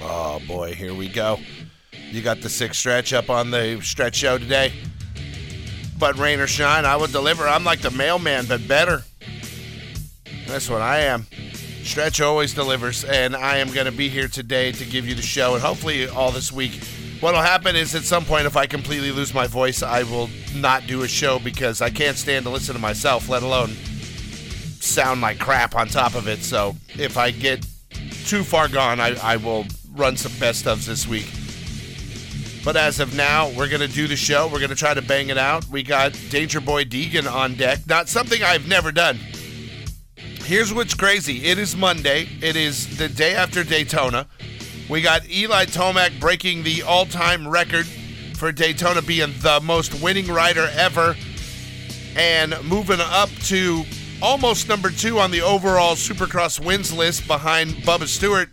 Oh boy, here we go. You got the six stretch up on the stretch show today. But rain or shine, I will deliver. I'm like the mailman, but better. That's what I am. Stretch always delivers, and I am going to be here today to give you the show, and hopefully all this week. What'll happen is at some point, if I completely lose my voice, I will not do a show because I can't stand to listen to myself, let alone sound like crap on top of it. So if I get too far gone, I, I will run some best ofs this week. But as of now, we're going to do the show. We're going to try to bang it out. We got Danger Boy Deegan on deck. Not something I've never done. Here's what's crazy it is Monday, it is the day after Daytona. We got Eli Tomac breaking the all time record for Daytona being the most winning rider ever and moving up to almost number two on the overall Supercross wins list behind Bubba Stewart.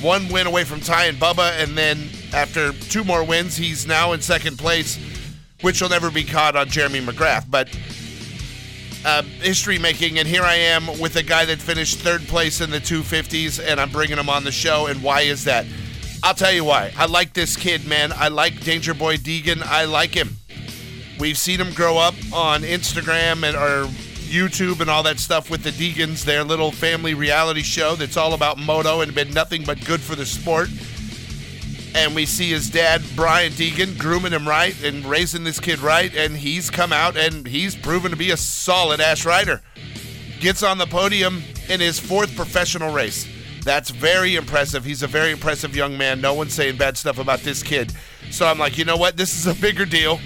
One win away from Ty and Bubba, and then after two more wins, he's now in second place, which will never be caught on Jeremy McGrath. But uh, history making, and here I am with a guy that finished third place in the 250s, and I'm bringing him on the show. And why is that? I'll tell you why. I like this kid, man. I like Danger Boy Deegan. I like him. We've seen him grow up on Instagram and or YouTube and all that stuff with the Deegans, their little family reality show that's all about moto and been nothing but good for the sport. And we see his dad, Brian Deegan, grooming him right and raising this kid right. And he's come out and he's proven to be a solid ass rider. Gets on the podium in his fourth professional race. That's very impressive. He's a very impressive young man. No one's saying bad stuff about this kid. So I'm like, you know what? This is a bigger deal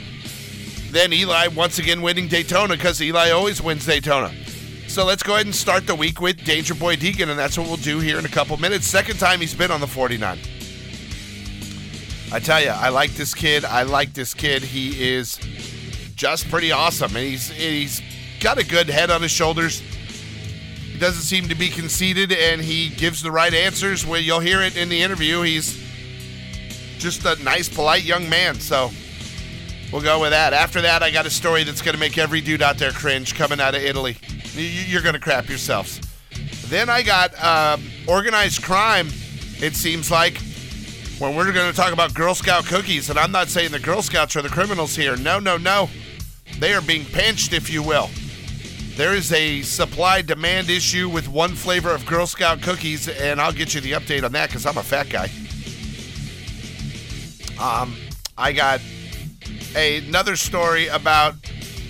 than Eli once again winning Daytona because Eli always wins Daytona. So let's go ahead and start the week with Danger Boy Deegan, and that's what we'll do here in a couple minutes. Second time he's been on the 49. I tell you, I like this kid. I like this kid. He is just pretty awesome, and he's he's got a good head on his shoulders. He doesn't seem to be conceited, and he gives the right answers. Where you'll hear it in the interview, he's just a nice, polite young man. So we'll go with that. After that, I got a story that's going to make every dude out there cringe coming out of Italy. You're going to crap yourselves. Then I got um, organized crime. It seems like when we're going to talk about Girl Scout cookies, and I'm not saying the Girl Scouts are the criminals here. No, no, no. They are being pinched, if you will. There is a supply demand issue with one flavor of Girl Scout cookies, and I'll get you the update on that because I'm a fat guy. Um, I got another story about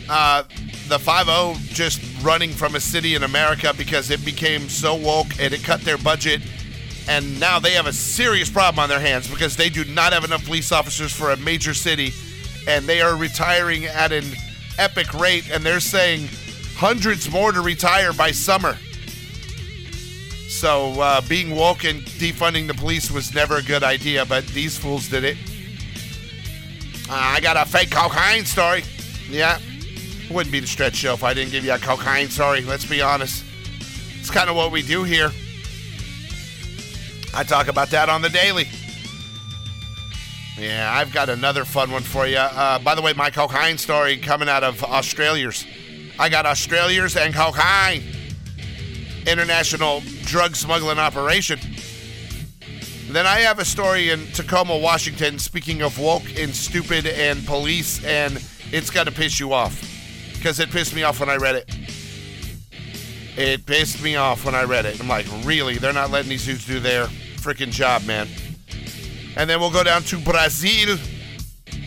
uh, the 5 just running from a city in America because it became so woke and it cut their budget. And now they have a serious problem on their hands because they do not have enough police officers for a major city. And they are retiring at an epic rate. And they're saying hundreds more to retire by summer. So uh, being woke and defunding the police was never a good idea, but these fools did it. Uh, I got a fake cocaine story. Yeah. Wouldn't be the stretch show if I didn't give you a cocaine story. Let's be honest. It's kind of what we do here. I talk about that on the daily. Yeah, I've got another fun one for you. Uh, by the way, my cocaine story coming out of Australians. I got Australians and cocaine. International drug smuggling operation. Then I have a story in Tacoma, Washington. Speaking of woke and stupid and police, and it's got to piss you off because it pissed me off when I read it. It pissed me off when I read it. I'm like, really? They're not letting these dudes do their freaking job, man. And then we'll go down to Brazil,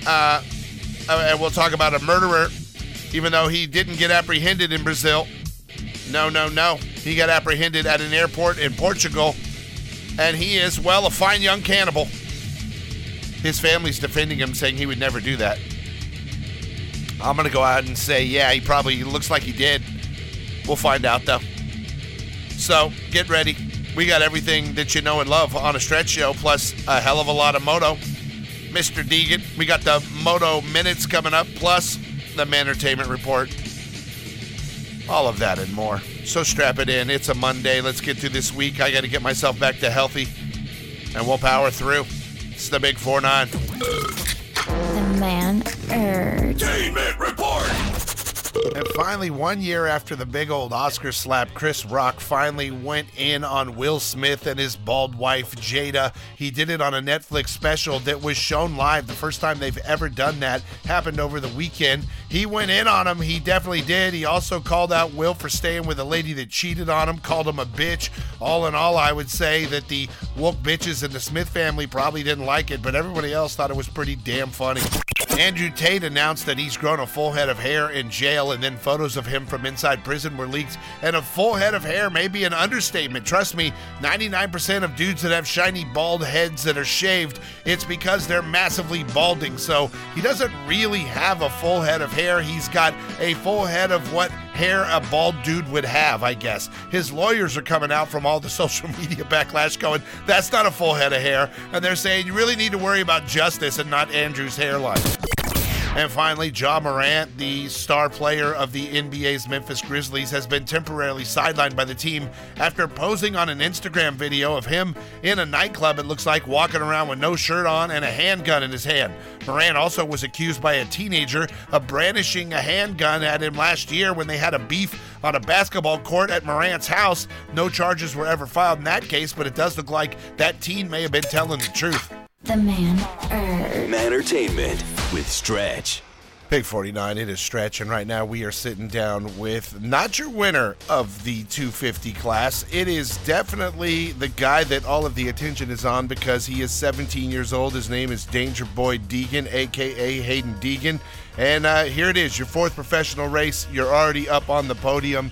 uh, and we'll talk about a murderer, even though he didn't get apprehended in Brazil. No, no, no. He got apprehended at an airport in Portugal and he is, well, a fine young cannibal. His family's defending him, saying he would never do that. I'm going to go out and say, yeah, he probably looks like he did. We'll find out, though. So get ready. We got everything that you know and love on a stretch show, plus a hell of a lot of moto. Mr. Deegan, we got the moto minutes coming up, plus the entertainment report. All of that and more. So strap it in. It's a Monday. Let's get through this week. I got to get myself back to healthy, and we'll power through. It's the Big 4 9. The man urge. Entertainment report. And finally, one year after the big old Oscar slap, Chris Rock finally went in on Will Smith and his bald wife, Jada. He did it on a Netflix special that was shown live. The first time they've ever done that happened over the weekend. He went in on him. He definitely did. He also called out Will for staying with a lady that cheated on him, called him a bitch. All in all, I would say that the woke bitches in the Smith family probably didn't like it, but everybody else thought it was pretty damn funny. Andrew Tate announced that he's grown a full head of hair in jail, and then photos of him from inside prison were leaked. And a full head of hair may be an understatement. Trust me, 99% of dudes that have shiny bald heads that are shaved, it's because they're massively balding. So he doesn't really have a full head of hair. He's got a full head of what hair a bald dude would have, I guess. His lawyers are coming out from all the social media backlash going, that's not a full head of hair. And they're saying you really need to worry about justice and not Andrew's hairline. And finally, Ja Morant, the star player of the NBA's Memphis Grizzlies, has been temporarily sidelined by the team after posing on an Instagram video of him in a nightclub, it looks like, walking around with no shirt on and a handgun in his hand. Morant also was accused by a teenager of brandishing a handgun at him last year when they had a beef on a basketball court at Morant's house. No charges were ever filed in that case, but it does look like that teen may have been telling the truth. The man urge. Entertainment with Stretch. Big 49, it is Stretch, and right now we are sitting down with not your winner of the 250 class. It is definitely the guy that all of the attention is on because he is 17 years old. His name is Danger Boy Deegan, aka Haiden Deegan. And uh, here it is, your fourth professional race. You're already up on the podium.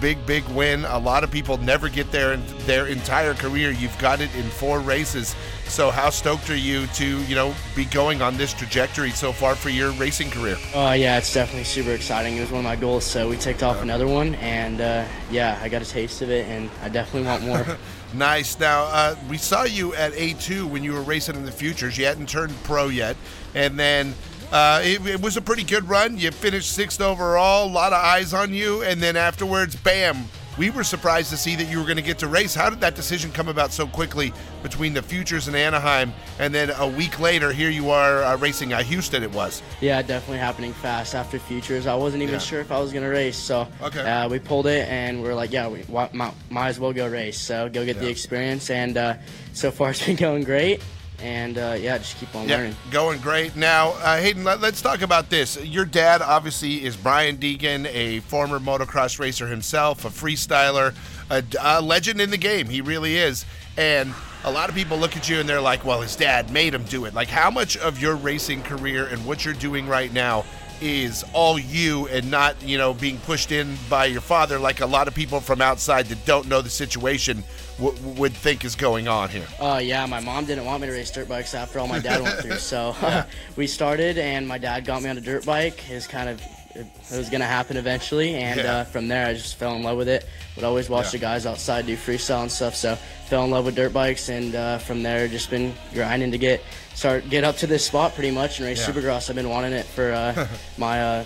Big, big win. A lot of people never get there in their entire career. You've got it in four races. So, how stoked are you to, you know, be going on this trajectory so far for your racing career? Uh, yeah, it's definitely super exciting. It was one of my goals, so we ticked off another one, and uh, yeah, I got a taste of it, and I definitely want more. Nice. Now, uh, we saw you at A2 when you were racing in the futures. You hadn't turned pro yet. And then uh, it, it was a pretty good run. You finished sixth overall, a lot of eyes on you. And then afterwards, bam, we were surprised to see that you were going to get to race. How did that decision come about so quickly between the futures and Anaheim? And then a week later, here you are uh, racing at Houston, it was. yeah, definitely happening fast after futures. I wasn't even Yeah. sure if I was gonna race, so Okay. uh, we pulled it, and we are like, yeah, we why, might, might as well go race. So go get the experience, and uh, so far it's been going great, and uh, yeah, just keep on Yeah, learning. going great. Now, uh, Haiden, let, us talk about this. Your dad, obviously, is Brian Deegan, a former motocross racer himself, a freestyler, a, a legend in the game. He really is. And a lot of people look at you and they're like, well, his dad made him do it. Like, how much of your racing career and what you're doing right now is all you and not, you know, being pushed in by your father like a lot of people from outside that don't know the situation w- would think is going on here? Uh, yeah, my mom didn't want me to race dirt bikes after all my dad went through. So we started, and my dad got me on a dirt bike. It was kind of it, was gonna happen eventually, and Yeah. uh, from there I just fell in love with it. Would always watch Yeah. the guys outside do freestyle and stuff. So fell in love with dirt bikes, and uh, from there just been grinding to get start get up to this spot pretty much and race Yeah. Supercross. I've been wanting it for uh, my uh,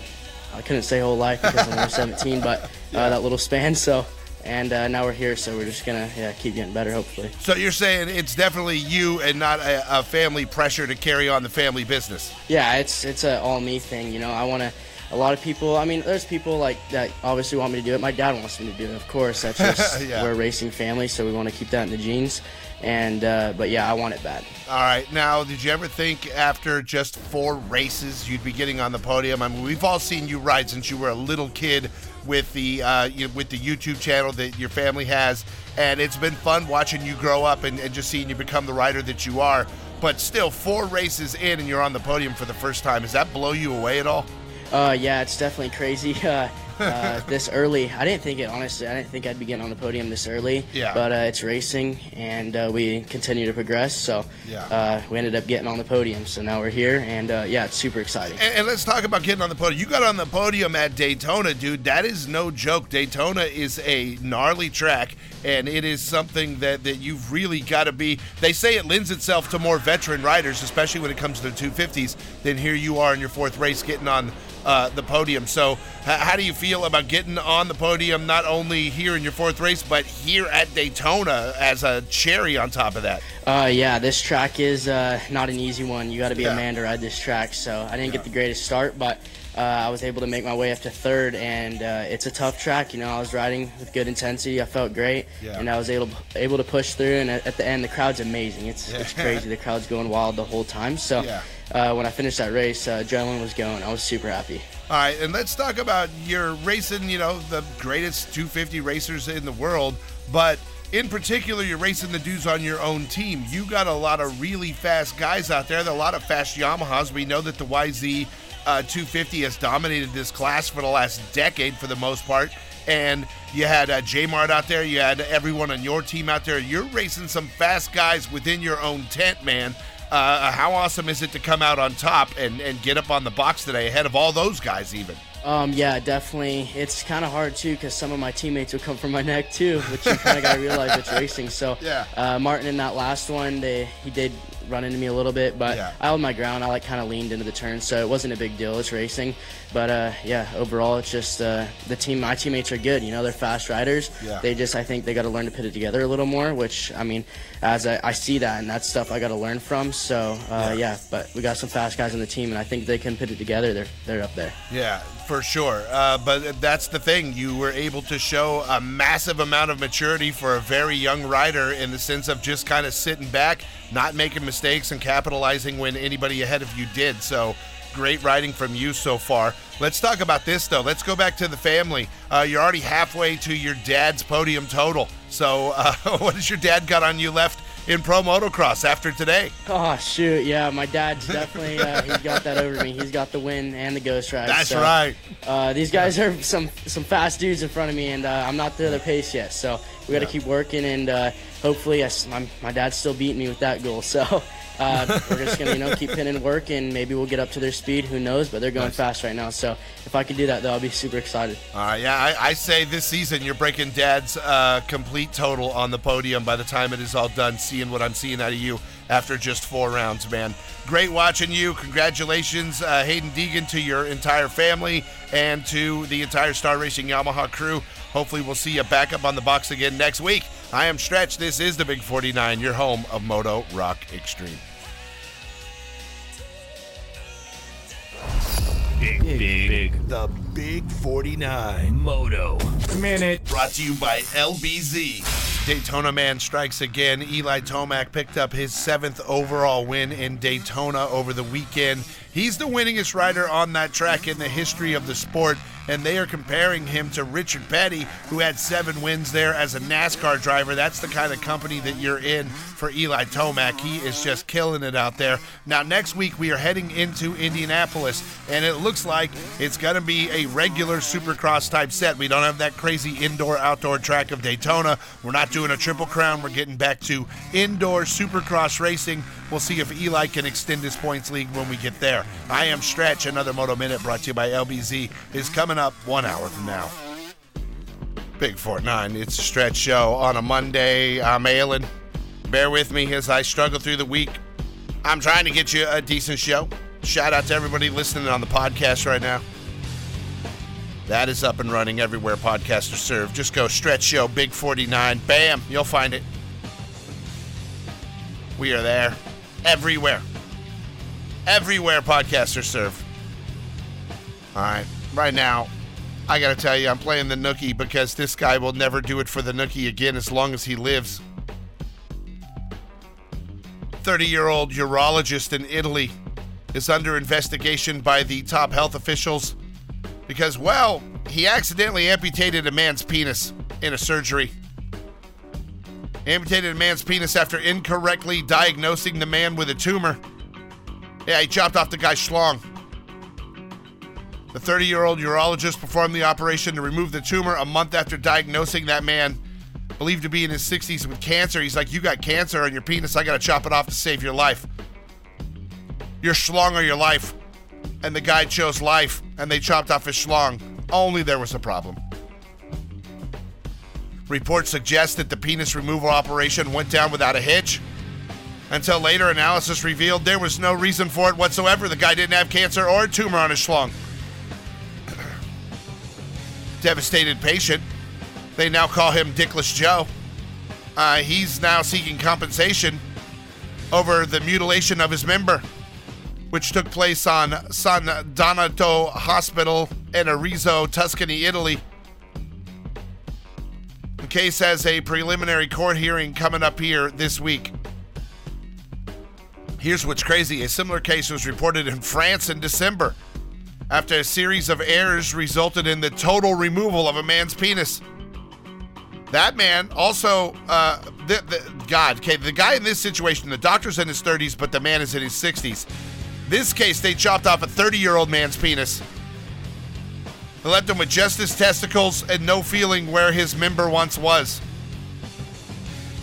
I couldn't say whole life because I'm only 17, but uh, that little span. So. And uh, now we're here, so we're just gonna yeah keep getting better, hopefully. So you're saying it's definitely you and not a, a family pressure to carry on the family business. Yeah, it's it's a all me thing. You know, I want to. A lot of people. I mean, there's people like that obviously want me to do it. My dad wants me to do it. Of course, that's just Yeah. we're a racing family, so we want to keep that in the genes. And uh, but yeah, I want it bad. All right. Now, did you ever think after just four races you'd be getting on the podium? I mean, we've all seen you ride since you were a little kid with the uh, you with the YouTube channel that your family has, and it's been fun watching you grow up and, and just seeing you become the rider that you are. But still, four races in and you're on the podium for the first time. Does that blow you away at all? Uh, yeah, it's definitely crazy. Uh, uh, this early, I didn't think it. Honestly, I didn't think I'd be getting on the podium this early. Yeah. But uh, it's racing, and uh, we continue to progress. So Yeah. uh, we ended up getting on the podium. So now we're here, and uh, yeah, it's super exciting. And, and let's talk about getting on the podium. You got on the podium at Daytona, dude. That is no joke. Daytona is a gnarly track, and it is something that, that you've really got to be. They say it lends itself to more veteran riders, especially when it comes to the 250s. Then here you are in your fourth race getting on uh, the podium. So, h- how do you feel about getting on the podium, not only here in your fourth race, but here at Daytona as a cherry on top of that? Uh, yeah, this track is uh, not an easy one. You got to be Yeah. a man to ride this track. So I didn't get the greatest start, but uh, I was able to make my way up to third, and uh, it's a tough track. You know, I was riding with good intensity. I felt great, Yeah. and I was able able to push through. And at, at the end, the crowd's amazing. It's it's crazy. The crowd's going wild the whole time. So Yeah. Uh, when I finished that race, uh, adrenaline was going. I was super happy. All right, and let's talk about your racing, you know, the greatest 250 racers in the world, but in particular, you're racing the dudes on your own team. You got a lot of really fast guys out there. A lot of fast Yamahas. We know that the YZ uh, 250 has dominated this class for the last decade for the most part. And you had uh, J Mart out there. You had everyone on your team out there. You're racing some fast guys within your own tent, man. Uh, how awesome is it to come out on top and, and get up on the box today ahead of all those guys, even? Um, yeah, definitely. It's kind of hard too because some of my teammates would come from my neck too, which you kind of got to realize it's racing. So Yeah. uh, Martin in that last one, they he did run into me a little bit, but Yeah. I held my ground. I like kind of leaned into the turn, so it wasn't a big deal. It's racing, but uh, yeah, overall, it's just uh, the team. My teammates are good. You know, they're fast riders. Yeah. They just I think they got to learn to put it together a little more. Which I mean, as I, I see that, and that's stuff I got to learn from. So uh, yeah, but we got some fast guys on the team, and I think they can put it together. They're they're up there. Yeah, for sure. Uh, but that's the thing. You were able to show a massive amount of maturity for a very young rider in the sense of just kind of sitting back, not making mistakes, and capitalizing when anybody ahead of you did. So. Great riding from you so far. Let's talk about this though. Let's go back to the family. Uh, you're already halfway to your dad's podium total. So, uh, what has your dad got on you left in pro motocross after today? Oh shoot, yeah, my dad's definitely uh, he's got that over me. He's got the win and the ghost ride. That's so, right. Uh, these guys are some some fast dudes in front of me, and uh, I'm not to their pace yet. So we got to keep working, and uh, hopefully, yes, my, my dad's still beating me with that goal. So uh, we're just gonna you know keep pinning work, and maybe we'll get up to their speed. Who knows? But they're going fast right now. So if I could do that, though, I'll be super excited. All right, yeah, I, I say this season you're breaking Dad's uh, complete total on the podium by the time it is all done. Seeing what I'm seeing out of you after just four rounds, man. Great watching you. Congratulations, uh, Haiden Deegan, to your entire family and to the entire Star Racing Yamaha crew. Hopefully, we'll see you back up on the box again next week. I am Stretch. This is the Big 49, your home of Moto Rock Extreme. Big, big, big. The Big 49. Moto. Minute. Brought to you by LBZ. Daytona Man strikes again. Eli Tomac picked up his seventh overall win in Daytona over the weekend. He's the winningest rider on that track in the history of the sport, and they are comparing him to Richard Petty, who had seven wins there as a NASCAR driver. That's the kind of company that you're in for Eli Tomac. He is just killing it out there. Now, next week, we are heading into Indianapolis, and it looks like it's going to be a regular supercross type set. We don't have that crazy indoor outdoor track of Daytona. We're not doing a triple crown. We're getting back to indoor supercross racing. We'll see if Eli can extend his points league when we get there. I am Stretch. Another Moto Minute brought to you by LBZ is coming up one hour from now. Big Four Nine. It's a stretch show on a Monday. I'm ailing. Bear with me as I struggle through the week. I'm trying to get you a decent show. Shout out to everybody listening on the podcast right now. That is up and running everywhere podcasts are served. Just go stretch show Big 49. Bam, you'll find it. We are there everywhere. Everywhere podcasts serve. All right, right now, I got to tell you, I'm playing the Nookie because this guy will never do it for the Nookie again as long as he lives. 30 year old urologist in Italy is under investigation by the top health officials because, well, he accidentally amputated a man's penis in a surgery. Amputated a man's penis after incorrectly diagnosing the man with a tumor. Yeah, he chopped off the guy's schlong. The 30 year old urologist performed the operation to remove the tumor a month after diagnosing that man, believed to be in his 60s, with cancer. He's like, You got cancer on your penis. I got to chop it off to save your life. Your schlong or your life. And the guy chose life, and they chopped off his schlong. Only there was a problem. Reports suggest that the penis removal operation went down without a hitch. Until later analysis revealed there was no reason for it whatsoever. The guy didn't have cancer or a tumor on his schlong. Devastated patient. They now call him Dickless Joe. Uh, he's now seeking compensation over the mutilation of his member. which took place on San Donato Hospital in Arezzo, Tuscany, Italy. Case has a preliminary court hearing coming up here this week. Here's what's crazy a similar case was reported in France in December after a series of errors resulted in the total removal of a man's penis. That man also, uh, the, the, God, okay, the guy in this situation, the doctor's in his 30s, but the man is in his 60s. This case, they chopped off a 30 year old man's penis. Left him with just his testicles and no feeling where his member once was.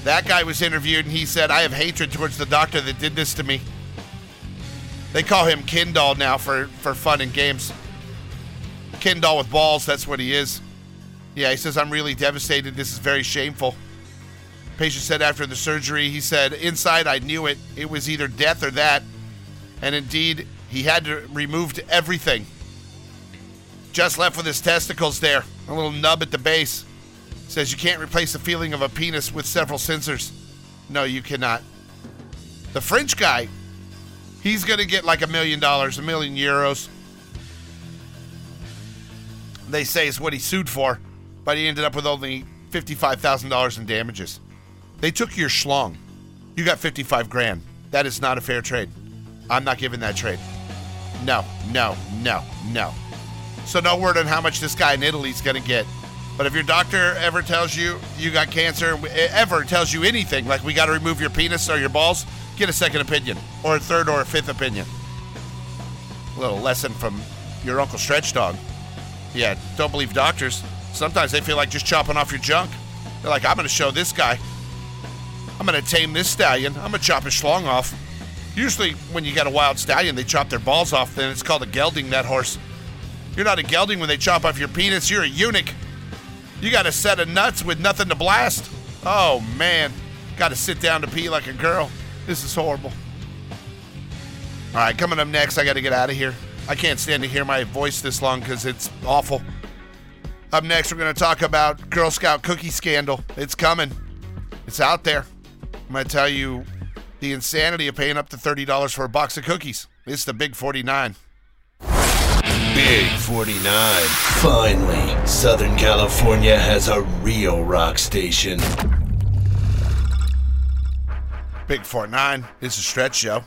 That guy was interviewed and he said, I have hatred towards the doctor that did this to me. They call him Ken doll now for, for fun and games. Ken doll with balls, that's what he is. Yeah, he says, I'm really devastated. This is very shameful. Patient said after the surgery, he said, Inside, I knew it. It was either death or that. And indeed, he had to removed everything. Just left with his testicles there, a little nub at the base. Says you can't replace the feeling of a penis with several sensors. No, you cannot. The French guy, he's going to get like a million dollars, a million euros. They say is what he sued for, but he ended up with only $55,000 in damages. They took your schlong. You got 55 grand. That is not a fair trade. I'm not giving that trade. No, no, no, no. So no word on how much this guy in Italy's going to get. But if your doctor ever tells you you got cancer, ever tells you anything, like we got to remove your penis or your balls, get a second opinion, or a third or a fifth opinion. A little lesson from your Uncle Stretch Dog. Yeah, don't believe doctors. Sometimes they feel like just chopping off your junk. They're like, I'm going to show this guy. I'm going to tame this stallion. I'm going to chop his schlong off. Usually, when you got a wild stallion, they chop their balls off. Then it's called a gelding, that horse. You're not a gelding when they chop off your penis. You're a eunuch. You got a set of nuts with nothing to blast. Oh, man. Got to sit down to pee like a girl. This is horrible. All right, coming up next, I got to get out of here. I can't stand to hear my voice this long because it's awful. Up next, we're going to talk about Girl Scout cookie scandal. It's coming. It's out there. I'm going to tell you the insanity of paying up to $30 for a box of cookies. It's the Big 49. Big 49. Finally, Southern California has a real rock station. Big 49 is a stretch show.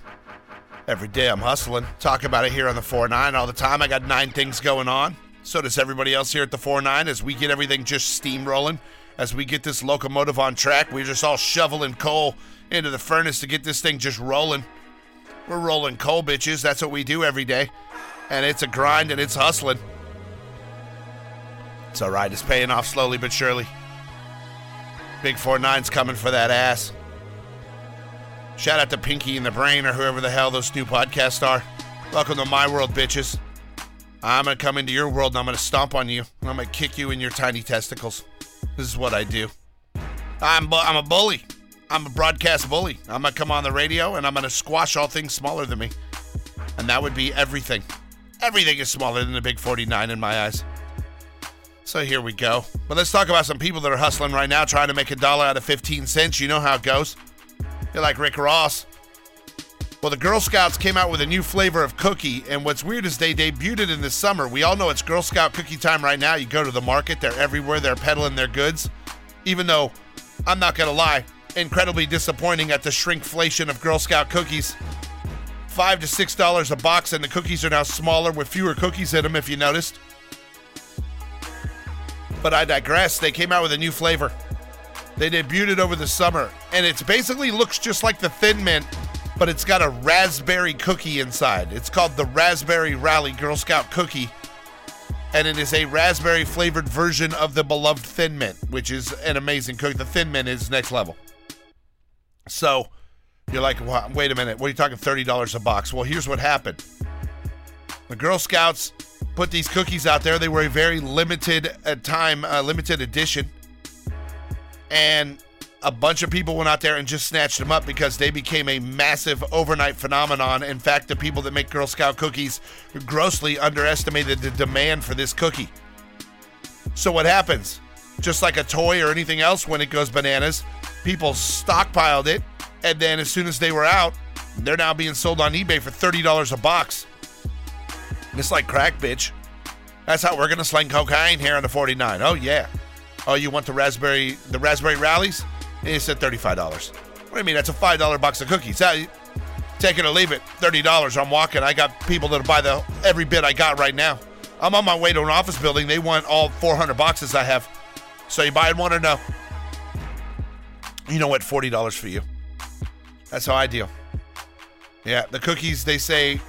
Every day I'm hustling. Talk about it here on the 49 all the time. I got nine things going on. So does everybody else here at the 49 as we get everything just steamrolling. As we get this locomotive on track, we're just all shoveling coal into the furnace to get this thing just rolling. We're rolling coal, bitches. That's what we do every day. And it's a grind and it's hustling. It's all right. It's paying off slowly but surely. Big Four Nine's coming for that ass. Shout out to Pinky and the Brain or whoever the hell those new podcasts are. Welcome to my world, bitches. I'm to come into your world and I'm to stomp on you. and I'm to kick you in your tiny testicles. This is what I do. I'm, bu- I'm a bully. I'm a broadcast bully. I'm to come on the radio and I'm to squash all things smaller than me. And that would be everything. Everything is smaller than the big 49 in my eyes. So here we go. But let's talk about some people that are hustling right now trying to make a dollar out of 15 cents. You know how it goes. You're like Rick Ross. Well, the Girl Scouts came out with a new flavor of cookie, and what's weird is they debuted it in the summer. We all know it's Girl Scout cookie time right now. You go to the market, they're everywhere, they're peddling their goods. Even though, I'm not gonna lie, incredibly disappointing at the shrinkflation of Girl Scout cookies. Five to six dollars a box, and the cookies are now smaller with fewer cookies in them, if you noticed. But I digress. They came out with a new flavor. They debuted it over the summer, and it basically looks just like the Thin Mint, but it's got a raspberry cookie inside. It's called the Raspberry Rally Girl Scout Cookie, and it is a raspberry flavored version of the beloved Thin Mint, which is an amazing cookie. The Thin Mint is next level. So you're like, well, wait a minute, what are you talking $30 a box? Well, here's what happened the Girl Scouts put these cookies out there. They were a very limited uh, time, uh, limited edition and a bunch of people went out there and just snatched them up because they became a massive overnight phenomenon. In fact, the people that make Girl Scout cookies grossly underestimated the demand for this cookie. So, what happens? Just like a toy or anything else, when it goes bananas, people stockpiled it, and then as soon as they were out, They're now being sold on eBay for $30 a box. It's like crack, bitch. That's how we're gonna sling cocaine here on the 49. Oh yeah. Oh, you want the raspberry the raspberry rallies? It's at $35. What do you mean? That's a $5 box of cookies. Take it or leave it. $30. I'm walking. I got people that'll buy the every bit I got right now. I'm on my way to an office building. They want all 400 boxes I have. So you buying one or no? You know what? $40 for you. That's how I deal. Yeah, the cookies, they say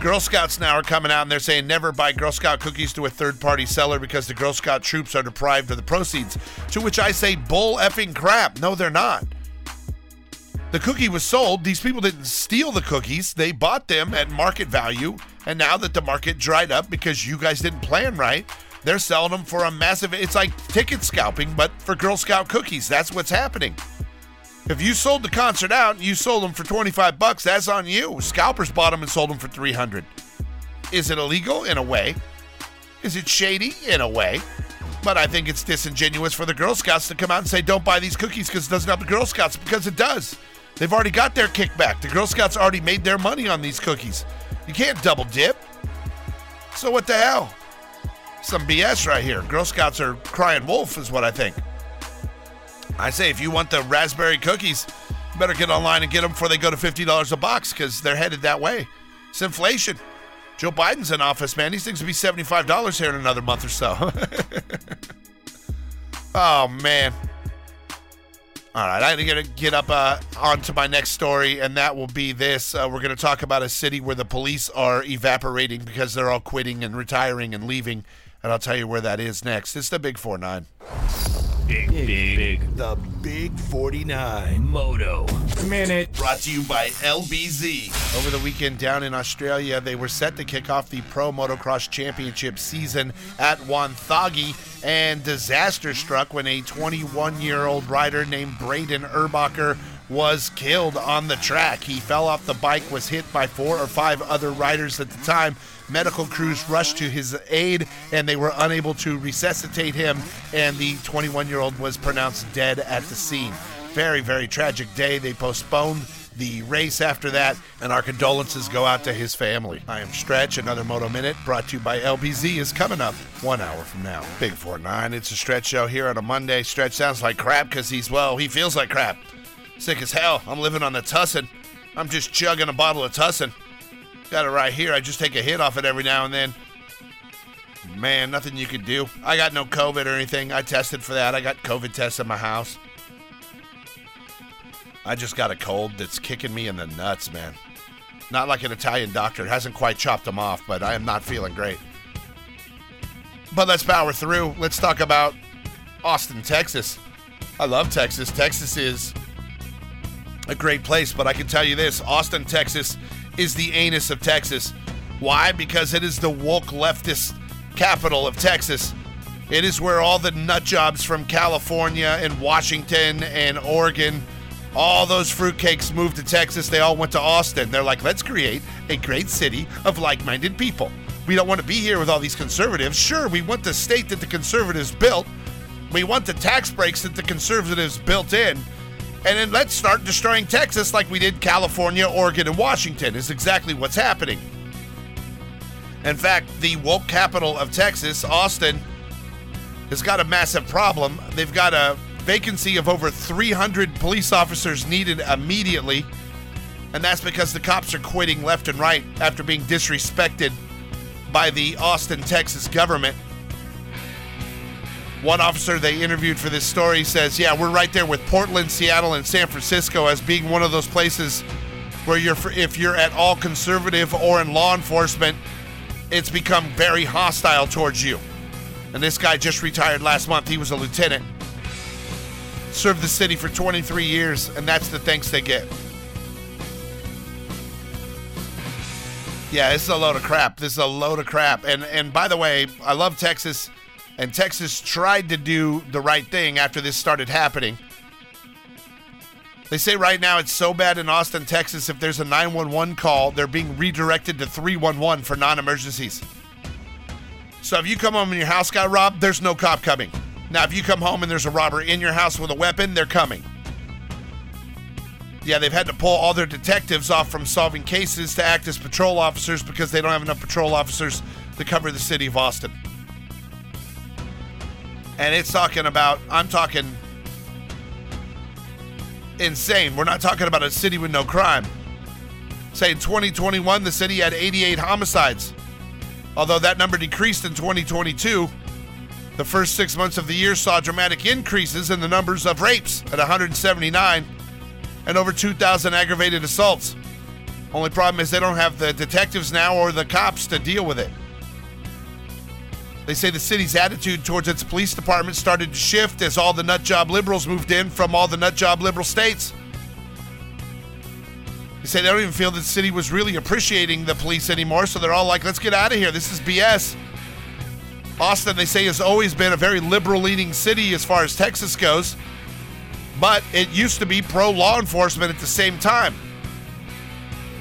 Girl Scouts now are coming out and they're saying never buy Girl Scout cookies to a third party seller because the Girl Scout troops are deprived of the proceeds. To which I say, bull effing crap. No, they're not. The cookie was sold. These people didn't steal the cookies, they bought them at market value. And now that the market dried up because you guys didn't plan right, they're selling them for a massive. It's like ticket scalping, but for Girl Scout cookies. That's what's happening. If you sold the concert out and you sold them for 25 bucks, that's on you. Scalpers bought them and sold them for 300. Is it illegal? In a way. Is it shady? In a way. But I think it's disingenuous for the Girl Scouts to come out and say, don't buy these cookies because it doesn't help the Girl Scouts, because it does. They've already got their kickback. The Girl Scouts already made their money on these cookies. You can't double dip. So what the hell? Some BS right here. Girl Scouts are crying wolf, is what I think. I say if you want the raspberry cookies, you better get online and get them before they go to $50 a box because they're headed that way. It's inflation. Joe Biden's in office, man. These things will be $75 here in another month or so. oh, man. All right, I'm going to get up uh, onto my next story, and that will be this. Uh, we're going to talk about a city where the police are evaporating because they're all quitting and retiring and leaving, and I'll tell you where that is next. It's the Big 4 9. Big, big, big The Big 49. moto. Minute. Brought to you by LBZ. Over the weekend down in Australia, they were set to kick off the Pro Motocross Championship season at Wonthaggi, and disaster struck when a 21 year old rider named Braden Erbacher was killed on the track. He fell off the bike, was hit by four or five other riders at the time. Medical crews rushed to his aid and they were unable to resuscitate him, and the 21 year old was pronounced dead at the scene. Very, very tragic day. They postponed the race after that, and our condolences go out to his family. I am Stretch. Another Moto Minute brought to you by LBZ is coming up one hour from now. Big 4 9. It's a Stretch show here on a Monday. Stretch sounds like crap because he's, well, he feels like crap. Sick as hell. I'm living on the Tussin. I'm just chugging a bottle of Tussin. Got it right here. I just take a hit off it every now and then. Man, nothing you could do. I got no COVID or anything. I tested for that. I got COVID tests in my house. I just got a cold that's kicking me in the nuts, man. Not like an Italian doctor. It hasn't quite chopped them off, but I am not feeling great. But let's power through. Let's talk about Austin, Texas. I love Texas. Texas is a great place, but I can tell you this Austin, Texas is the anus of Texas. Why? Because it is the woke leftist capital of Texas. It is where all the nut jobs from California and Washington and Oregon, all those fruitcakes moved to Texas. They all went to Austin. They're like, let's create a great city of like minded people. We don't want to be here with all these conservatives. Sure, we want the state that the conservatives built. We want the tax breaks that the conservatives built in. And then let's start destroying Texas like we did California, Oregon, and Washington, is exactly what's happening. In fact, the woke capital of Texas, Austin, has got a massive problem. They've got a vacancy of over 300 police officers needed immediately. And that's because the cops are quitting left and right after being disrespected by the Austin, Texas government. One officer they interviewed for this story says, Yeah, we're right there with Portland, Seattle, and San Francisco as being one of those places where you're, if you're at all conservative or in law enforcement, it's become very hostile towards you. And this guy just retired last month. He was a lieutenant. Served the city for 23 years, and that's the thanks they get. Yeah, this is a load of crap. This is a load of crap. And and by the way, I love Texas, and Texas tried to do the right thing after this started happening. They say right now it's so bad in Austin, Texas, if there's a 911 call, they're being redirected to 311 for non emergencies. So if you come home and your house got robbed, there's no cop coming. Now, if you come home and there's a robber in your house with a weapon, they're coming. Yeah, they've had to pull all their detectives off from solving cases to act as patrol officers because they don't have enough patrol officers to cover the city of Austin. And it's talking about, I'm talking insane. We're not talking about a city with no crime. Say in 2021, the city had 88 homicides. Although that number decreased in 2022, the first six months of the year saw dramatic increases in the numbers of rapes at 179 and over 2,000 aggravated assaults. Only problem is they don't have the detectives now or the cops to deal with it. They say the city's attitude towards its police department started to shift as all the nutjob liberals moved in from all the nutjob liberal states. They say they don't even feel the city was really appreciating the police anymore, so they're all like, let's get out of here. This is BS. Austin, they say, has always been a very liberal leaning city as far as Texas goes, but it used to be pro law enforcement at the same time.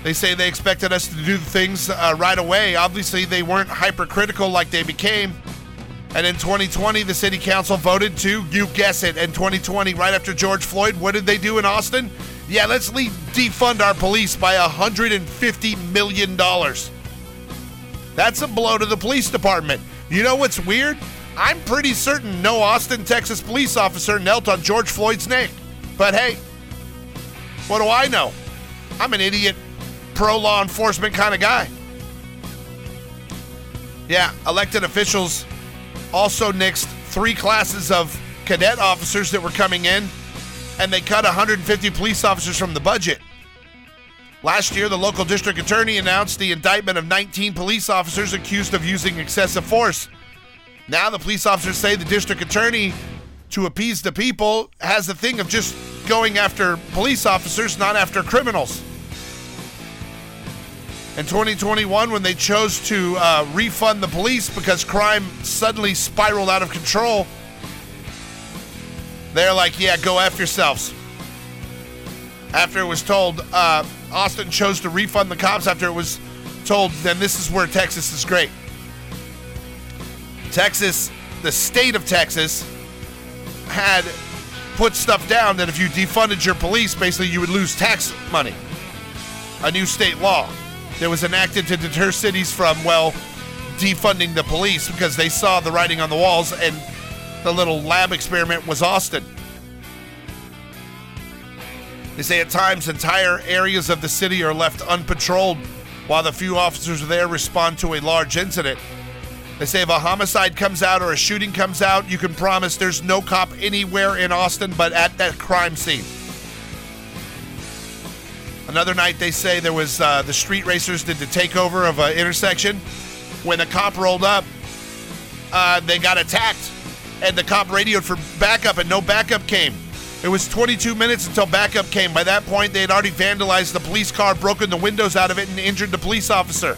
They say they expected us to do things uh, right away. Obviously, they weren't hypercritical like they became. And in 2020, the city council voted to, you guess it, in 2020, right after George Floyd, what did they do in Austin? Yeah, let's le- defund our police by $150 million. That's a blow to the police department. You know what's weird? I'm pretty certain no Austin, Texas police officer knelt on George Floyd's neck. But hey, what do I know? I'm an idiot, pro law enforcement kind of guy. Yeah, elected officials also nixed three classes of cadet officers that were coming in, and they cut 150 police officers from the budget. Last year, the local district attorney announced the indictment of 19 police officers accused of using excessive force. Now, the police officers say the district attorney, to appease the people, has the thing of just going after police officers, not after criminals. In 2021, when they chose to uh, refund the police because crime suddenly spiraled out of control, they're like, yeah, go F yourselves. After it was told, uh, Austin chose to refund the cops after it was told, then this is where Texas is great. Texas, the state of Texas, had put stuff down that if you defunded your police, basically you would lose tax money. A new state law that was enacted to deter cities from, well, defunding the police because they saw the writing on the walls and the little lab experiment was Austin. They say at times entire areas of the city are left unpatrolled while the few officers there respond to a large incident. They say if a homicide comes out or a shooting comes out, you can promise there's no cop anywhere in Austin but at that crime scene. Another night, they say there was uh, the street racers did the takeover of an intersection. When the cop rolled up, uh, they got attacked, and the cop radioed for backup, and no backup came. It was 22 minutes until backup came. By that point, they had already vandalized the police car, broken the windows out of it, and injured the police officer.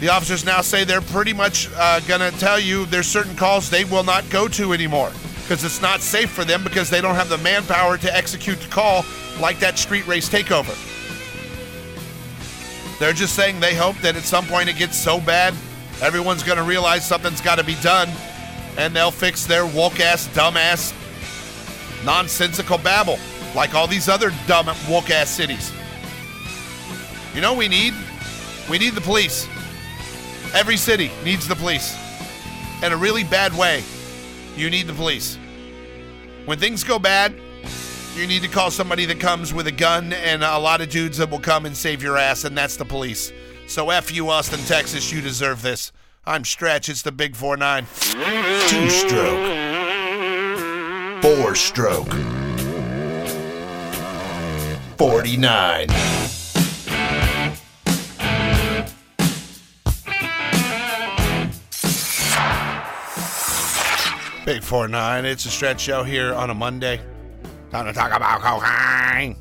The officers now say they're pretty much uh, going to tell you there's certain calls they will not go to anymore because it's not safe for them because they don't have the manpower to execute the call like that street race takeover. They're just saying they hope that at some point it gets so bad, everyone's going to realize something's got to be done and they'll fix their woke ass, dumb ass, nonsensical babble like all these other dumb woke ass cities. You know, we need we need the police. Every city needs the police. In a really bad way, you need the police. When things go bad, you need to call somebody that comes with a gun and a lot of dudes that will come and save your ass, and that's the police. So F you, Austin, Texas, you deserve this. I'm Stretch, it's the Big 4 9. Two stroke. Four stroke. 49. Big 4 9, it's a Stretch show here on a Monday. Time to talk about cocaine.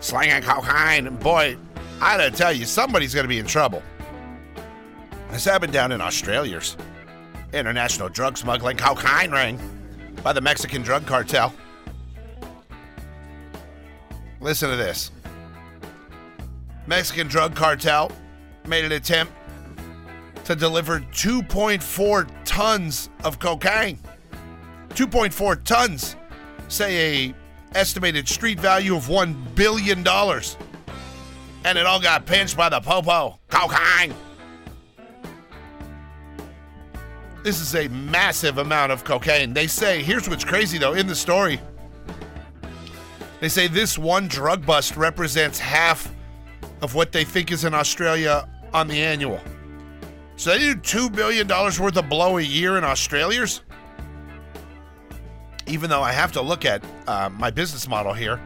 Slinging cocaine. Boy, I gotta tell you, somebody's gonna be in trouble. This happened down in Australia's international drug smuggling cocaine ring by the Mexican drug cartel. Listen to this. Mexican drug cartel made an attempt to deliver 2.4 tons of cocaine. 2.4 tons. Say a estimated street value of $1 billion. And it all got pinched by the popo. Cocaine. This is a massive amount of cocaine. They say, here's what's crazy though, in the story, they say this one drug bust represents half of what they think is in Australia on the annual. So they do $2 billion worth of blow a year in Australians? Even though I have to look at uh, my business model here,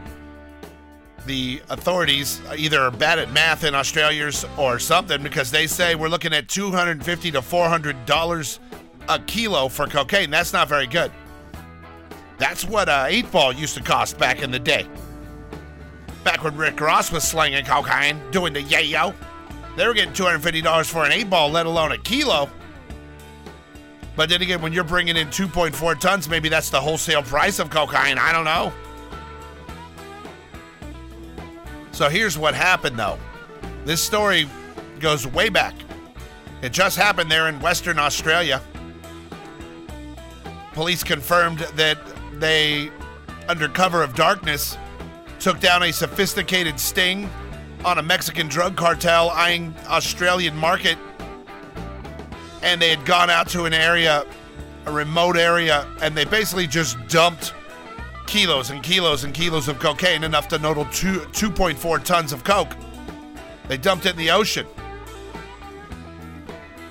the authorities either are bad at math in Australians or something because they say we're looking at 250 to $400 a kilo for cocaine. That's not very good. That's what a eight ball used to cost back in the day. Back when Rick Ross was slinging cocaine, doing the yayo, they were getting $250 for an eight ball, let alone a kilo. But then again, when you're bringing in 2.4 tons, maybe that's the wholesale price of cocaine. I don't know. So here's what happened, though. This story goes way back. It just happened there in Western Australia. Police confirmed that they, under cover of darkness, took down a sophisticated sting on a Mexican drug cartel eyeing Australian market. And they had gone out to an area, a remote area, and they basically just dumped kilos and kilos and kilos of cocaine, enough to total two, 2.4 tons of coke. They dumped it in the ocean.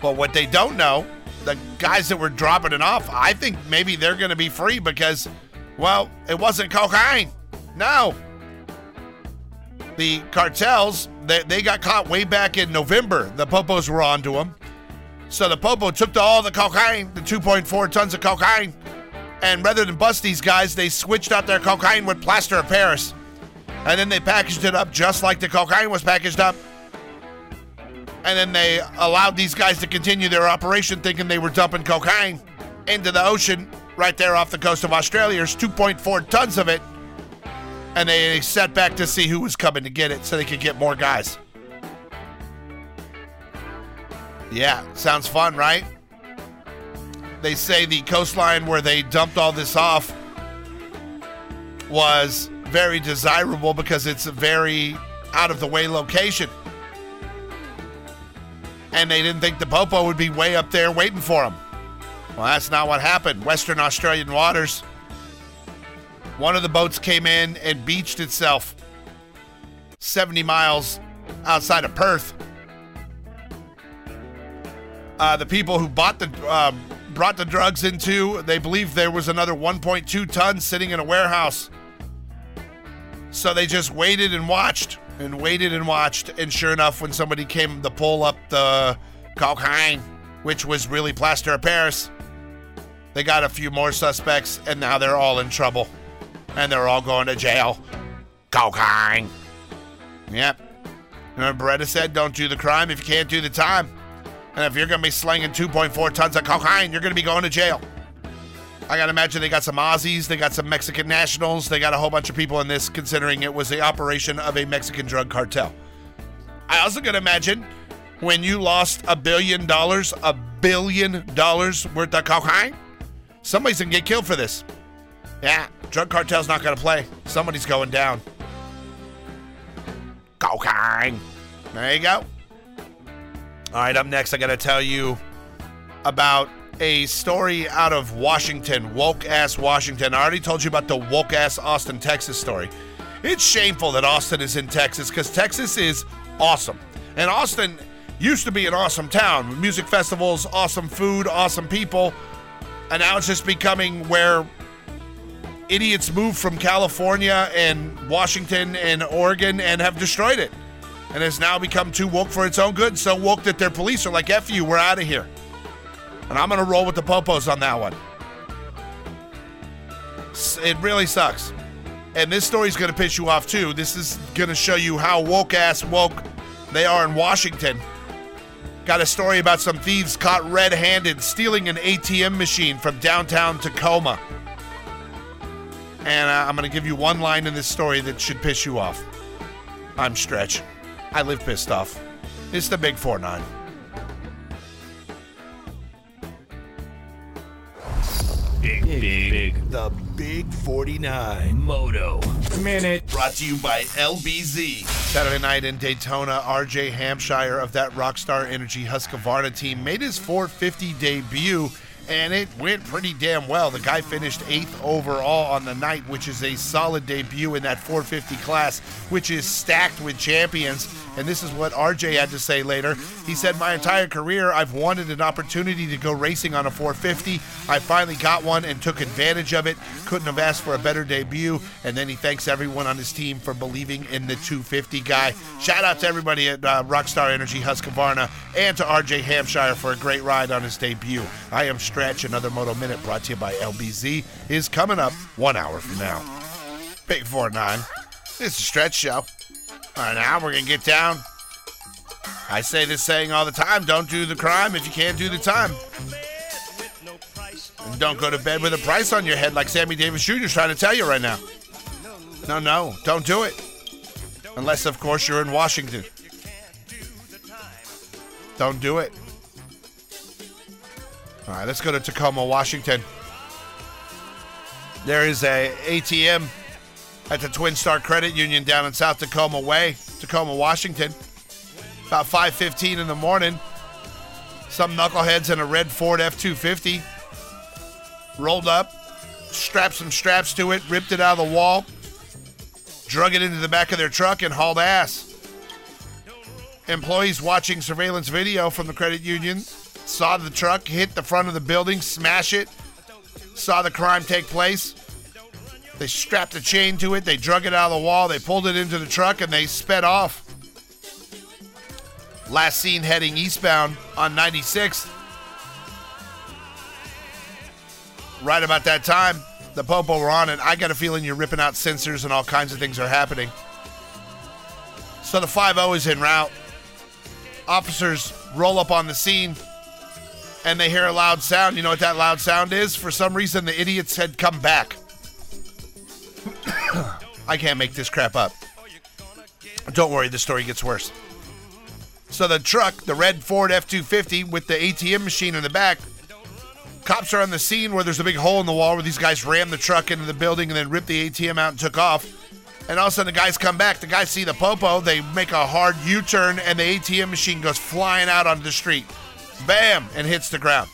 But what they don't know, the guys that were dropping it off, I think maybe they're going to be free because, well, it wasn't cocaine. No. The cartels, they, they got caught way back in November. The popos were onto them. So the popo took all the cocaine, the 2.4 tons of cocaine, and rather than bust these guys, they switched out their cocaine with plaster of Paris. And then they packaged it up just like the cocaine was packaged up. And then they allowed these guys to continue their operation thinking they were dumping cocaine into the ocean right there off the coast of Australia. There's 2.4 tons of it. And they set back to see who was coming to get it so they could get more guys. Yeah, sounds fun, right? They say the coastline where they dumped all this off was very desirable because it's a very out of the way location. And they didn't think the Popo would be way up there waiting for them. Well, that's not what happened. Western Australian waters. One of the boats came in and beached itself 70 miles outside of Perth. Uh, the people who bought the uh, brought the drugs into, they believe there was another 1.2 tons sitting in a warehouse. So they just waited and watched and waited and watched. And sure enough, when somebody came to pull up the cocaine, which was really plaster of Paris, they got a few more suspects, and now they're all in trouble. And they're all going to jail. Cocaine. Yep. Remember, Baretta said, don't do the crime if you can't do the time. And if you're going to be slinging 2.4 tons of cocaine, you're going to be going to jail. I got to imagine they got some Aussies, they got some Mexican nationals, they got a whole bunch of people in this, considering it was the operation of a Mexican drug cartel. I also to imagine when you lost a billion dollars, a billion dollars worth of cocaine, somebody's going to get killed for this. Yeah, drug cartel's not to play. Somebody's going down. Cocaine. There you go. All right, up next, I got to tell you about a story out of Washington, woke ass Washington. I already told you about the woke ass Austin, Texas story. It's shameful that Austin is in Texas because Texas is awesome. And Austin used to be an awesome town music festivals, awesome food, awesome people. And now it's just becoming where idiots moved from California and Washington and Oregon and have destroyed it and has now become too woke for its own good. So woke that their police are like, F you, we're out of here. And I'm going to roll with the popos on that one. It really sucks. And this story's going to piss you off too. This is going to show you how woke ass woke they are in Washington. Got a story about some thieves caught red handed stealing an ATM machine from downtown Tacoma. And uh, I'm going to give you one line in this story that should piss you off. I'm Stretch. I live pissed off. It's the Big 4 9. Big, big, big. The Big 49. Moto. minute. Brought to you by LBZ. Saturday night in Daytona, RJ Hampshire of that Rockstar Energy Husqvarna team made his 450 debut, and it went pretty damn well. The guy finished eighth overall on the night, which is a solid debut in that 450 class, which is stacked with champions. And this is what RJ had to say later. He said, My entire career, I've wanted an opportunity to go racing on a 450. I finally got one and took advantage of it. Couldn't have asked for a better debut. And then he thanks everyone on his team for believing in the 250 guy. Shout out to everybody at uh, Rockstar Energy Husqvarna and to RJ Hampshire for a great ride on his debut. I am Stretch. Another Moto Minute brought to you by LBZ is coming up one hour from now. Big 4 9. It's a Stretch Show. All right, now we're going to get down. I say this saying all the time don't do the crime if you can't do the time. And don't go to bed with a price on your head like Sammy Davis Jr. is trying to tell you right now. No, no, don't do it. Unless, of course, you're in Washington. Don't do it. All right, let's go to Tacoma, Washington. There is a ATM at the Twin Star Credit Union down in South Tacoma Way, Tacoma, Washington. About 5:15 in the morning, some knuckleheads in a red Ford F250 rolled up, strapped some straps to it, ripped it out of the wall, drug it into the back of their truck, and hauled ass. Employees watching surveillance video from the credit union saw the truck hit the front of the building, smash it, saw the crime take place. They strapped a chain to it, they drug it out of the wall, they pulled it into the truck, and they sped off. Last seen heading eastbound on 96th. Right about that time, the Popo were on it. I got a feeling you're ripping out sensors and all kinds of things are happening. So the 5 0 is en route. Officers roll up on the scene and they hear a loud sound. You know what that loud sound is? For some reason, the idiots had come back. I can't make this crap up. Don't worry, the story gets worse. So the truck, the red Ford F 250 with the ATM machine in the back, cops are on the scene where there's a big hole in the wall where these guys rammed the truck into the building and then ripped the ATM out and took off. And all of a sudden, the guys come back. The guys see the popo. They make a hard U turn, and the ATM machine goes flying out onto the street. Bam! And hits the ground.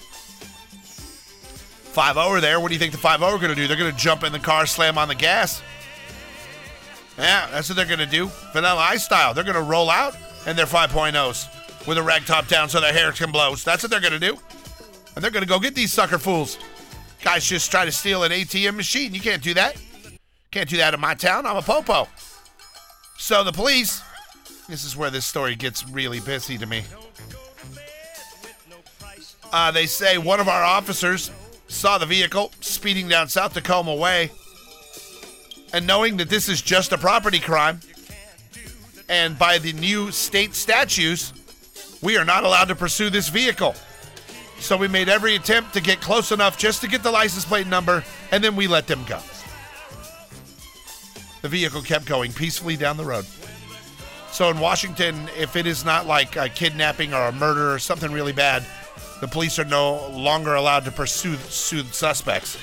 5 over there. What do you think the 5 are going to do? They're going to jump in the car, slam on the gas. Yeah, that's what they're going to do. Vanilla Ice style. They're going to roll out and they're 5.0s with a rag top down so their hair can blow. So That's what they're going to do. And they're going to go get these sucker fools. Guys just try to steal an ATM machine. You can't do that. Can't do that in my town. I'm a popo. So the police, this is where this story gets really busy to me. Uh, they say one of our officers saw the vehicle speeding down South Tacoma Way, and knowing that this is just a property crime, and by the new state statutes, we are not allowed to pursue this vehicle. So we made every attempt to get close enough just to get the license plate number, and then we let them go. The vehicle kept going peacefully down the road. So in Washington, if it is not like a kidnapping or a murder or something really bad, the police are no longer allowed to pursue sue suspects.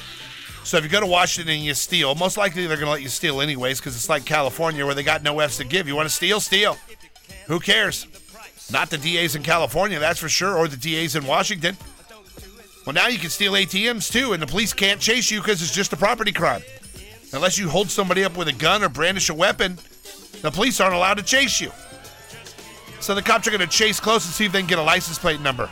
So if you go to Washington and you steal, most likely they're going to let you steal anyways because it's like California where they got no F's to give. You want to steal? Steal. Who cares? Not the DAs in California, that's for sure, or the DAs in Washington. Well, now you can steal ATMs too, and the police can't chase you because it's just a property crime. Unless you hold somebody up with a gun or brandish a weapon, the police aren't allowed to chase you. So the cops are going to chase close and see if they can get a license plate number.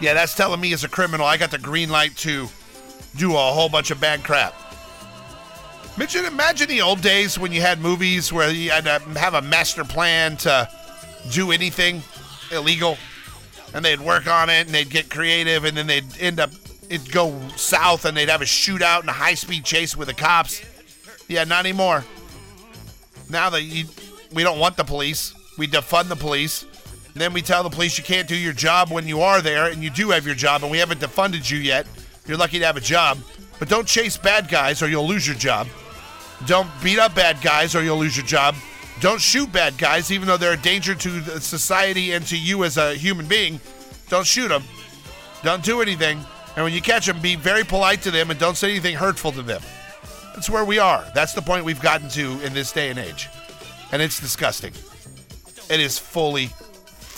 Yeah, that's telling me as a criminal I got the green light to do a whole bunch of bad crap. Imagine, imagine the old days when you had movies where you had to have a master plan to do anything illegal, and they'd work on it and they'd get creative, and then they'd end up it'd go south and they'd have a shootout and a high speed chase with the cops. Yeah, not anymore. Now that you, we don't want the police, we defund the police. Then we tell the police you can't do your job when you are there, and you do have your job, and we haven't defunded you yet. You're lucky to have a job. But don't chase bad guys or you'll lose your job. Don't beat up bad guys or you'll lose your job. Don't shoot bad guys, even though they're a danger to society and to you as a human being. Don't shoot them. Don't do anything. And when you catch them, be very polite to them and don't say anything hurtful to them. That's where we are. That's the point we've gotten to in this day and age. And it's disgusting. It is fully,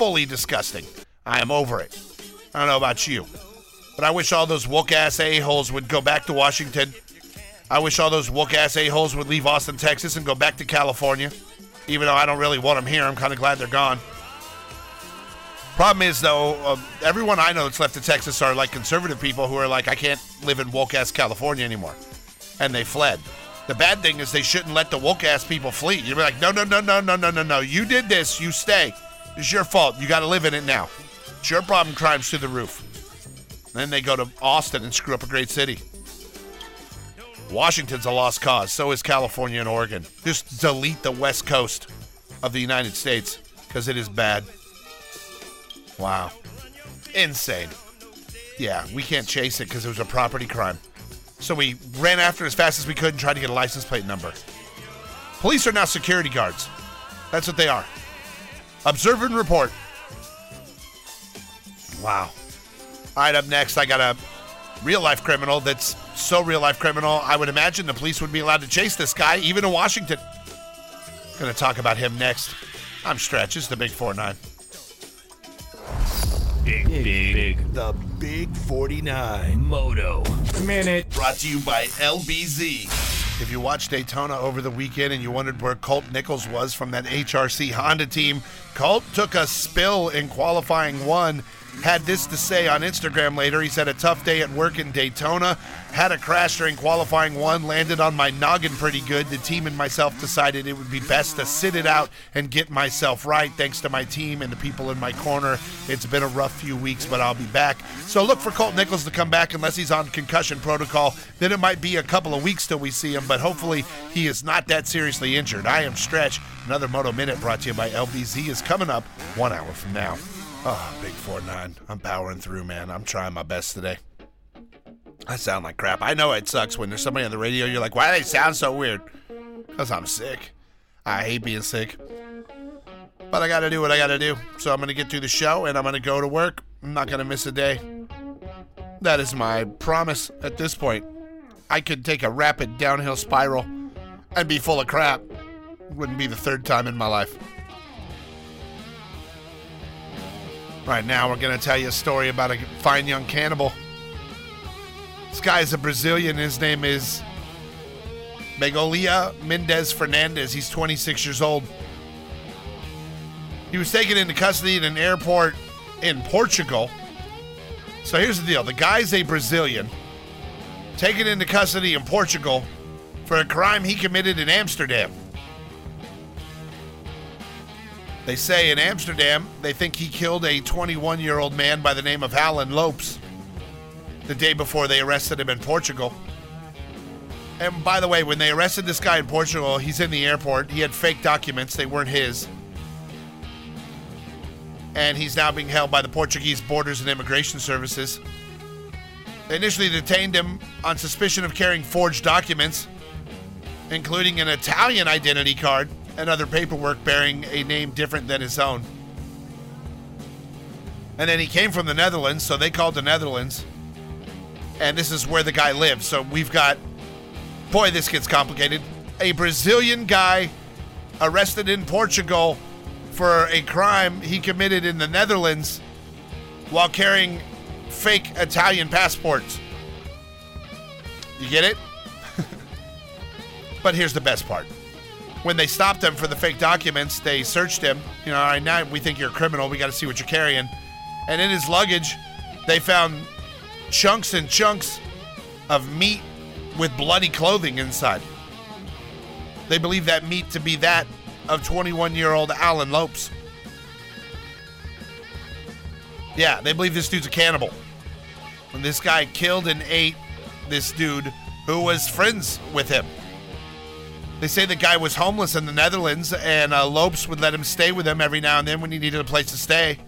fully disgusting. I am over it. I don't know about you, but I wish all those woke ass a-holes would go back to Washington. I wish all those woke ass a-holes would leave Austin, Texas and go back to California. Even though I don't really want them here, I'm kind of glad they're gone. Problem is, though, uh, everyone I know that's left to Texas are like conservative people who are like, I can't live in woke ass California anymore. And they fled. The bad thing is they shouldn't let the woke ass people flee. You'd be like, no, no, no, no, no, no, no, no. You did this. You stay. It's your fault. You got to live in it now. It's your problem. Crimes through the roof. Then they go to Austin and screw up a great city. Washington's a lost cause. So is California and Oregon. Just delete the west coast of the United States because it is bad. Wow. Insane. Yeah, we can't chase it because it was a property crime. So we ran after it as fast as we could and tried to get a license plate number. Police are now security guards. That's what they are. Observe and report. Wow. All right, up next, I got a real life criminal that's so real life criminal, I would imagine the police would be allowed to chase this guy, even in Washington. Gonna talk about him next. I'm Stretch. It's the Big 4 9. Big, big, big. The Big 49. Moto. Minute. Brought to you by LBZ. If you watched Daytona over the weekend and you wondered where Colt Nichols was from that HRC Honda team, Colt took a spill in qualifying one. Had this to say on Instagram later. He said, A tough day at work in Daytona. Had a crash during qualifying one, landed on my noggin pretty good. The team and myself decided it would be best to sit it out and get myself right. Thanks to my team and the people in my corner. It's been a rough few weeks, but I'll be back. So look for Colt Nichols to come back unless he's on concussion protocol. Then it might be a couple of weeks till we see him, but hopefully he is not that seriously injured. I am Stretch. Another Moto Minute brought to you by LBZ is coming up one hour from now. Oh, Big 4 9. I'm powering through, man. I'm trying my best today. I sound like crap. I know it sucks when there's somebody on the radio. You're like, why do they sound so weird? Because I'm sick. I hate being sick. But I got to do what I got to do. So I'm to get through the show and I'm to go to work. I'm not to miss a day. That is my promise at this point. I could take a rapid downhill spiral and be full of crap. Wouldn't be the third time in my life. Right now, we're going to tell you a story about a fine young cannibal. This guy is a Brazilian. His name is Begolia Mendez Fernandez. He's 26 years old. He was taken into custody at an airport in Portugal. So here's the deal the guy's a Brazilian, taken into custody in Portugal for a crime he committed in Amsterdam. They say in Amsterdam they think he killed a 21 year old man by the name of Alan Lopes the day before they arrested him in Portugal. And by the way, when they arrested this guy in Portugal, he's in the airport. He had fake documents, they weren't his. And he's now being held by the Portuguese Borders and Immigration Services. They initially detained him on suspicion of carrying forged documents, including an Italian identity card and other paperwork bearing a name different than his own. And then he came from the Netherlands, so they called the Netherlands. And this is where the guy lives. So we've got, boy, this gets complicated. A Brazilian guy arrested in Portugal for a crime he committed in the Netherlands while carrying fake Italian passports. You get it? but here's the best part when they stopped him for the fake documents, they searched him. You know, all right, now we think you're a criminal. We got to see what you're carrying. And in his luggage, they found chunks and chunks of meat with bloody clothing inside. They believe that meat to be that of 21 year old Alan Lopes. Yeah, they believe this dude's a cannibal. This guy killed and ate this dude who was friends with him. They say the guy was homeless in the Netherlands, and uh, Lopes would let him stay with him every now and then when he needed a place to stay.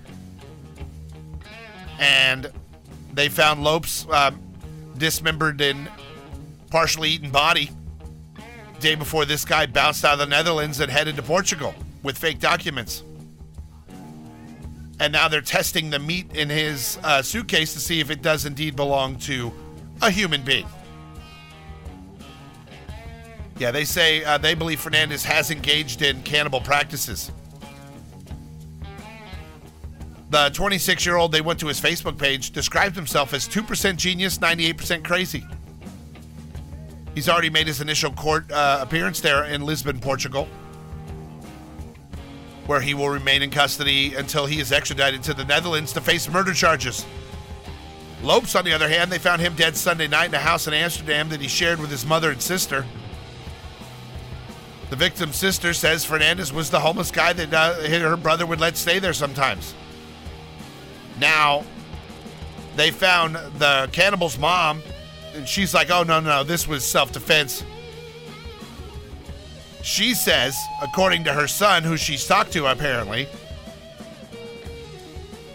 And they found Lopes uh, dismembered and partially eaten body. Day before this guy bounced out of the Netherlands and headed to Portugal with fake documents. And now they're testing the meat in his uh, suitcase to see if it does indeed belong to a human being. Yeah, they say uh, they believe Fernandez has engaged in cannibal practices. The 26 year old, they went to his Facebook page, described himself as 2% genius, 98% crazy. He's already made his initial court uh, appearance there in Lisbon, Portugal, where he will remain in custody until he is extradited to the Netherlands to face murder charges. Lopes, on the other hand, they found him dead Sunday night in a house in Amsterdam that he shared with his mother and sister. The victim's sister says Fernandez was the homeless guy that uh, her brother would let stay there sometimes. Now, they found the cannibal's mom, and she's like, oh, no, no, this was self defense. She says, according to her son, who she's talked to apparently,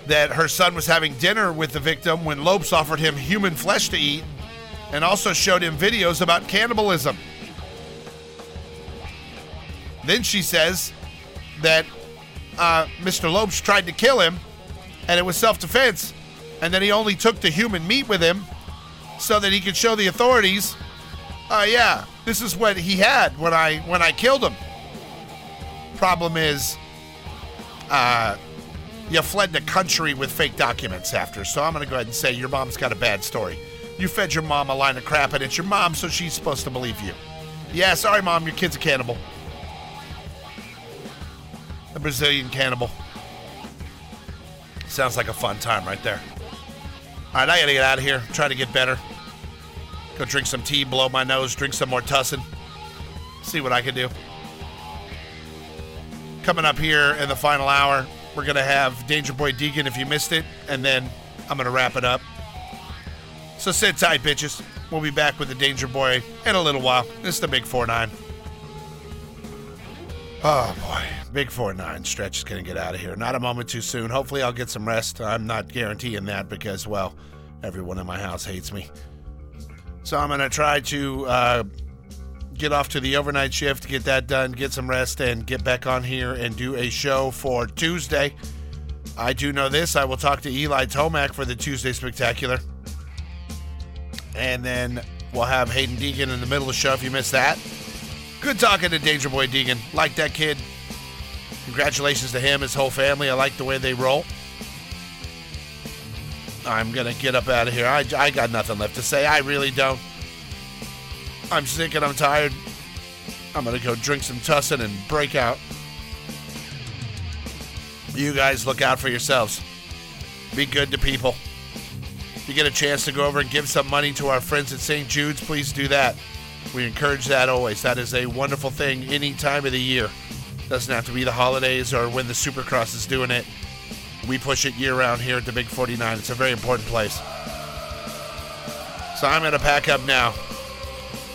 that her son was having dinner with the victim when Lopes offered him human flesh to eat and also showed him videos about cannibalism. Then she says that uh, Mr. Lopes tried to kill him and it was self defense, and then he only took the human meat with him so that he could show the authorities, uh, yeah, this is what he had when I when I killed him. Problem is, uh, you fled the country with fake documents after, so I'm gonna go ahead and say your mom's got a bad story. You fed your mom a line of crap, and it's your mom, so she's supposed to believe you. Yeah, sorry, mom, your kid's a cannibal. A Brazilian cannibal. Sounds like a fun time right there. All right, I gotta get out of here. Try to get better. Go drink some tea, blow my nose, drink some more tussin. See what I can do. Coming up here in the final hour, we're gonna have Danger Boy Deegan if you missed it, and then I'm gonna wrap it up. So sit tight, bitches. We'll be back with the Danger Boy in a little while. This is the Big 4 9. Oh boy, Big 4 9 stretch is to get out of here. Not a moment too soon. Hopefully, I'll get some rest. I'm not guaranteeing that because, well, everyone in my house hates me. So I'm to try to uh, get off to the overnight shift, get that done, get some rest, and get back on here and do a show for Tuesday. I do know this. I will talk to Eli Tomac for the Tuesday Spectacular. And then we'll have Haiden Deegan in the middle of the show if you missed that. Good talking to Danger Boy Deegan. Like that kid. Congratulations to him, his whole family. I like the way they roll. I'm going to get up out of here. I, I got nothing left to say. I really don't. I'm sick and I'm tired. I'm going to go drink some Tussin and break out. You guys look out for yourselves. Be good to people. If you get a chance to go over and give some money to our friends at St. Jude's, please do that. We encourage that always. That is a wonderful thing any time of the year. Doesn't have to be the holidays or when the Supercross is doing it. We push it year round here at the Big 49. It's a very important place. So I'm going to pack up now.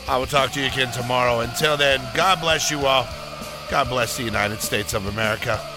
I will talk to you again tomorrow. Until then, God bless you all. God bless the United States of America.